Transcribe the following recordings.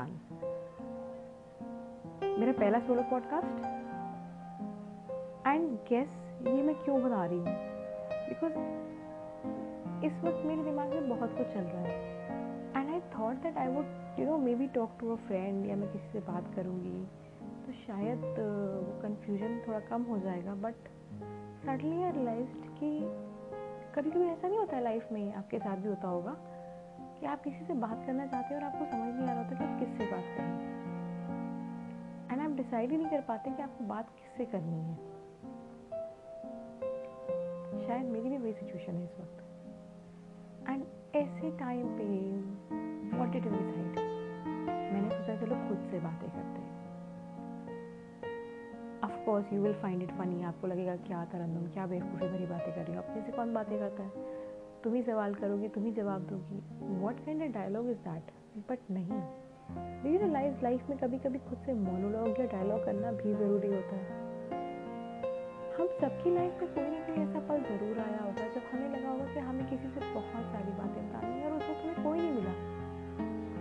One मेरा पहला solo podcast and guess ये मैं क्यों बता रही हूँ? बिकॉज़ इस वक्त मेरे दिमाग में बहुत कुछ चल रहा है। And I thought that I would you know maybe talk to a friend या मैं किसी से बात करूँगी। तो शायद वो कन्फ्यूज़न थोड़ा कम हो जाएगा बट सडनली आई रियलाइज़ कि कभी कभी ऐसा नहीं होता है लाइफ में, आपके साथ भी होता होगा। कि आप किसी से बात करना चाहते हैं और आपको समझ नहीं आ रहा होता कि आप किससे बात करें एंड आप डिसाइड ही नहीं कर पाते कि आपको बात किससे करनी है। शायद मेरी भी वही सिचुएशन है इस वक्त। एंड ऐसे टाइम पे वॉट इट डिसाइड मैंने सोचा चलो खुद से बातें करते हैं। Of course you will find it funny आपको लगेगा, क्या तरन्नुम क्या बेवकूफ़ी भरी बातें कर रही हो? अपने से कौन बातें करता है? तुम ही सवाल करोगी, तुम ही जवाब दोगी। What kind of dialogue is that but नहीं। डू रियलाइज़ लाइफ में कभी कभी खुद से मोनोलॉग या डायलॉग करना भी ज़रूरी होता है। हम सबकी लाइफ में कोई ना कोई ऐसा पल ज़रूर आया होगा जब हमें लगा होगा कि हमें किसी से बहुत सारी बातें बतानी है और उस वक्त हमें कोई नहीं मिला।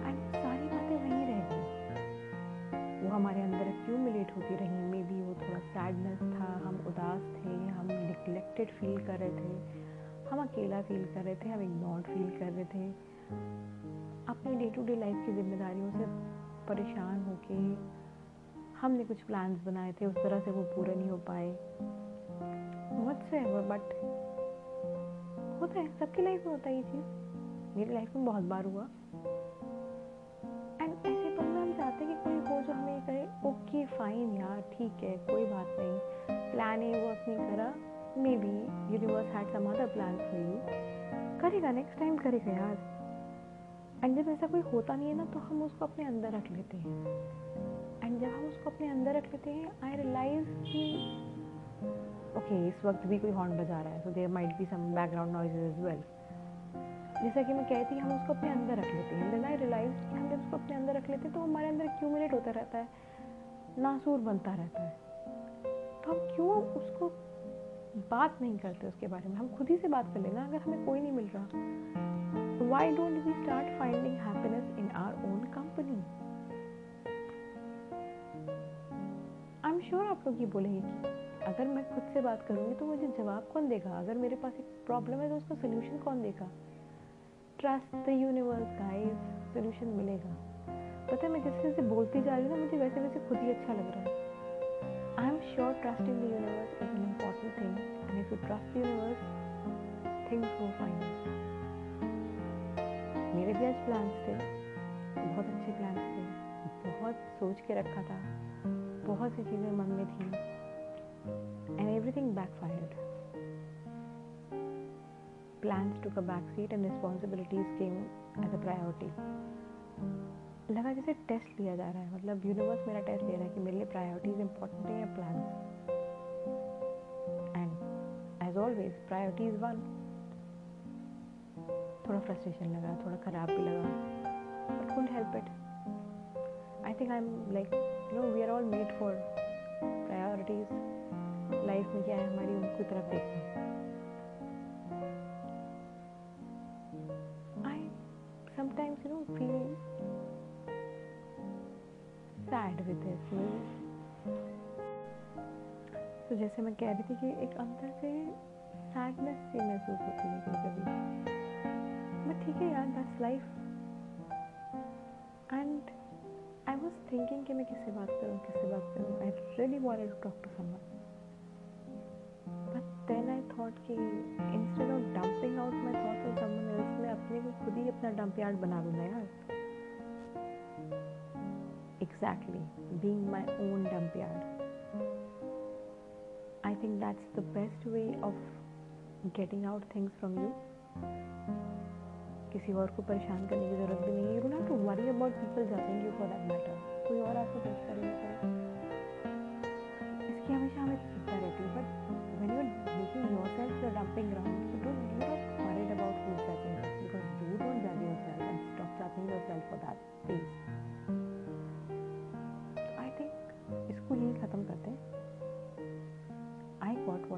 एंड सारी बातें वहीं रह गई। वो हमारे अंदर एक्यूमुलेट होती रही। मे बी वो थोड़ा सैडनेस था, हम उदास थे, हम निगलेक्टेड फील कर रहे थे। हम अकेला फील कर रहे थे, हम इग्नोर्ड फील कर रहे थे। अपनी डे टू डे लाइफ की जिम्मेदारियों से परेशान होके हमने कुछ प्लान्स बनाए थे, उस तरह से वो पूरे नहीं हो पाए। वट्स एवर बट होता है, सबकी लाइफ में होता है ये चीज़। मेरी लाइफ में बहुत बार हुआ। एंड ऐसे पल में हम चाहते हैं कि कोई हो जो हमें कहे ओके फाइन यार, ठीक है, कोई बात नहीं। प्लान ए वर्क नहीं करा। Maybe universe had some other plan for you करेगा नेक्स्ट टाइम करेगा यार। एंड जब ऐसा कोई होता नहीं है ना तो हम उसको अपने अंदर रख लेते हैं। एंड जब हम उसको अपने अंदर रख लेते हैं आई रियलाइज़ कि ओके इस वक्त भी कोई हॉर्न बजा रहा है so there might be some background noise as well जैसा कि मैं कहती हम उसको अपने अंदर रख लेते हैं। देन आई रियलाइज़ कि हम जब उसको अपने अंदर रख लेते हैं तो हमारे अंदर एक्यूमुलेट होता रहता है? नासूर बनता रहता है। तो हम क्यों उसको बात नहीं करते उसके बारे में। हम खुद ही से बात कर लेना, अगर हमें कोई नहीं मिल रहा। Why don't we start finding happiness in our own company I am sure आप लोग ये बोलेंगे कि अगर मैं खुद से बात करूँगी तो मुझे जवाब कौन देगा? अगर मेरे पास एक प्रॉब्लम है तो उसका सोल्यूशन कौन देगा? Trust the universe guys solution मिलेगा। पता है मैं जैसे जैसे बोलती जा रही हूँ ना, मुझे वैसे वैसे खुद ही अच्छा लग रहा है। I am sure trusting the universe is an important thing and if you trust the universe things go fine मेरे भी आज प्लान्स थे, बहुत अच्छे प्लान्स थे, बहुत सोच के रखा था, बहुत सी चीज़ें मन में थी and everything backfired plans took a backseat and responsibilities came as a priority. लगा जैसे टेस्ट लिया जा रहा है। मतलब यूनिवर्स मेरा टेस्ट ले रहा है कि मेरे लिए प्रायोरिटीज इंपॉर्टेंट है या plans and as always priorities won थोड़ा फ्रस्ट्रेशन लगा, थोड़ा ख़राब भी लगा but couldn't help it I think I am like no we are all made for priorities life में क्या है, हमारी उनकी तरफ़ देखना। Sometimes, you know feel sad with this तो जैसे मैं कह रही थी कि एक अंदर से सैडनेस सी महसूस होती है कभी कभी। बट ठीक है यार that's life and I was thinking कि मैं किससे बात करूँ, किससे बात करूँ? I really wanted to talk to someone but then I thought कि instead of dumping out my thoughts on someone मैं अपने को खुद ही अपना डंप यार्ड बना लूँ यार। Exactly being my own dump yard I think that's the best way of getting out things from you. किसी और को परेशान करने की ज़रूरत भी नहीं है। You to worry about people judging you for that matter कोई और आपको जज करेगा इसकी हमेशा हमें चिंता रहती है। But when you are making your dumping ground you don't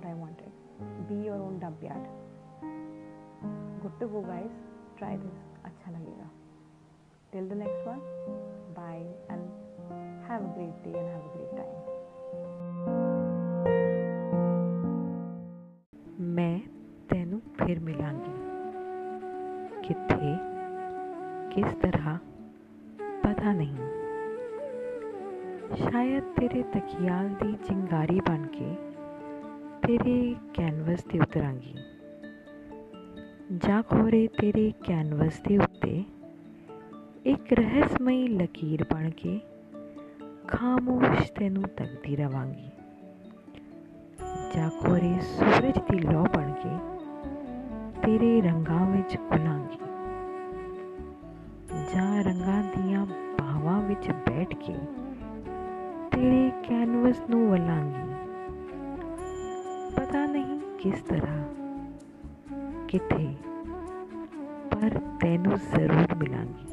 what I wanted. Be your own dump yard. Good to go, guys. Try this. अच्छा लगेगा. Till the next one. Bye and have a great day and have a great time ਮੈਂ ਤੈਨੂੰ ਫਿਰ ਮਿਲਾਂਗੀ ਕਿੱਥੇ ਕਿਸ ਤਰ੍ਹਾਂ ਪਤਾ ਨਹੀਂ ਸ਼ਾਇਦ ਤੇਰੇ ਤਕਿਆਲ ਦੀ ਚਿੰਗਾਰੀ ਬਣ ਕੇ ਤੇਰੇ ਕੈਨਵਸ ਤੇ ਉਤਰਾਂਗੀ ਜਾਂ ਖੋਰੇ ਤੇਰੇ ਕੈਨਵਸ ਦੇ ਉੱਤੇ ਇੱਕ ਰਹੱਸਮਈ ਲਕੀਰ ਬਣ ਕੇ ਖਾਮੋਸ਼ ਤੈਨੂੰ ਤੱਕਦੀ ਰਵਾਂਗੀ। ਜਾਂ ਖੋਰੇ ਸੂਰਜ ਦੀ ਲੋ ਬਣ ਕੇ ਤੇਰੇ ਰੰਗਾਂ ਵਿੱਚ ਘੁਲਾਂਗੀ। ਜਾਂ ਰੰਗਾਂ ਦੀਆਂ ਬਾਹਾਂ ਵਿੱਚ ਬੈਠ ਕੇ ਤੇਰੇ ਕੈਨਵਸ ਨੂੰ ਵਲਾਂਗੀ। ਨਹੀਂ ਕਿਸ ਤਰ੍ਹਾਂ ਕਿੱਥੇ ਪਰ ਤੈਨੂੰ ਜ਼ਰੂਰ ਮਿਲਾਂਗੀ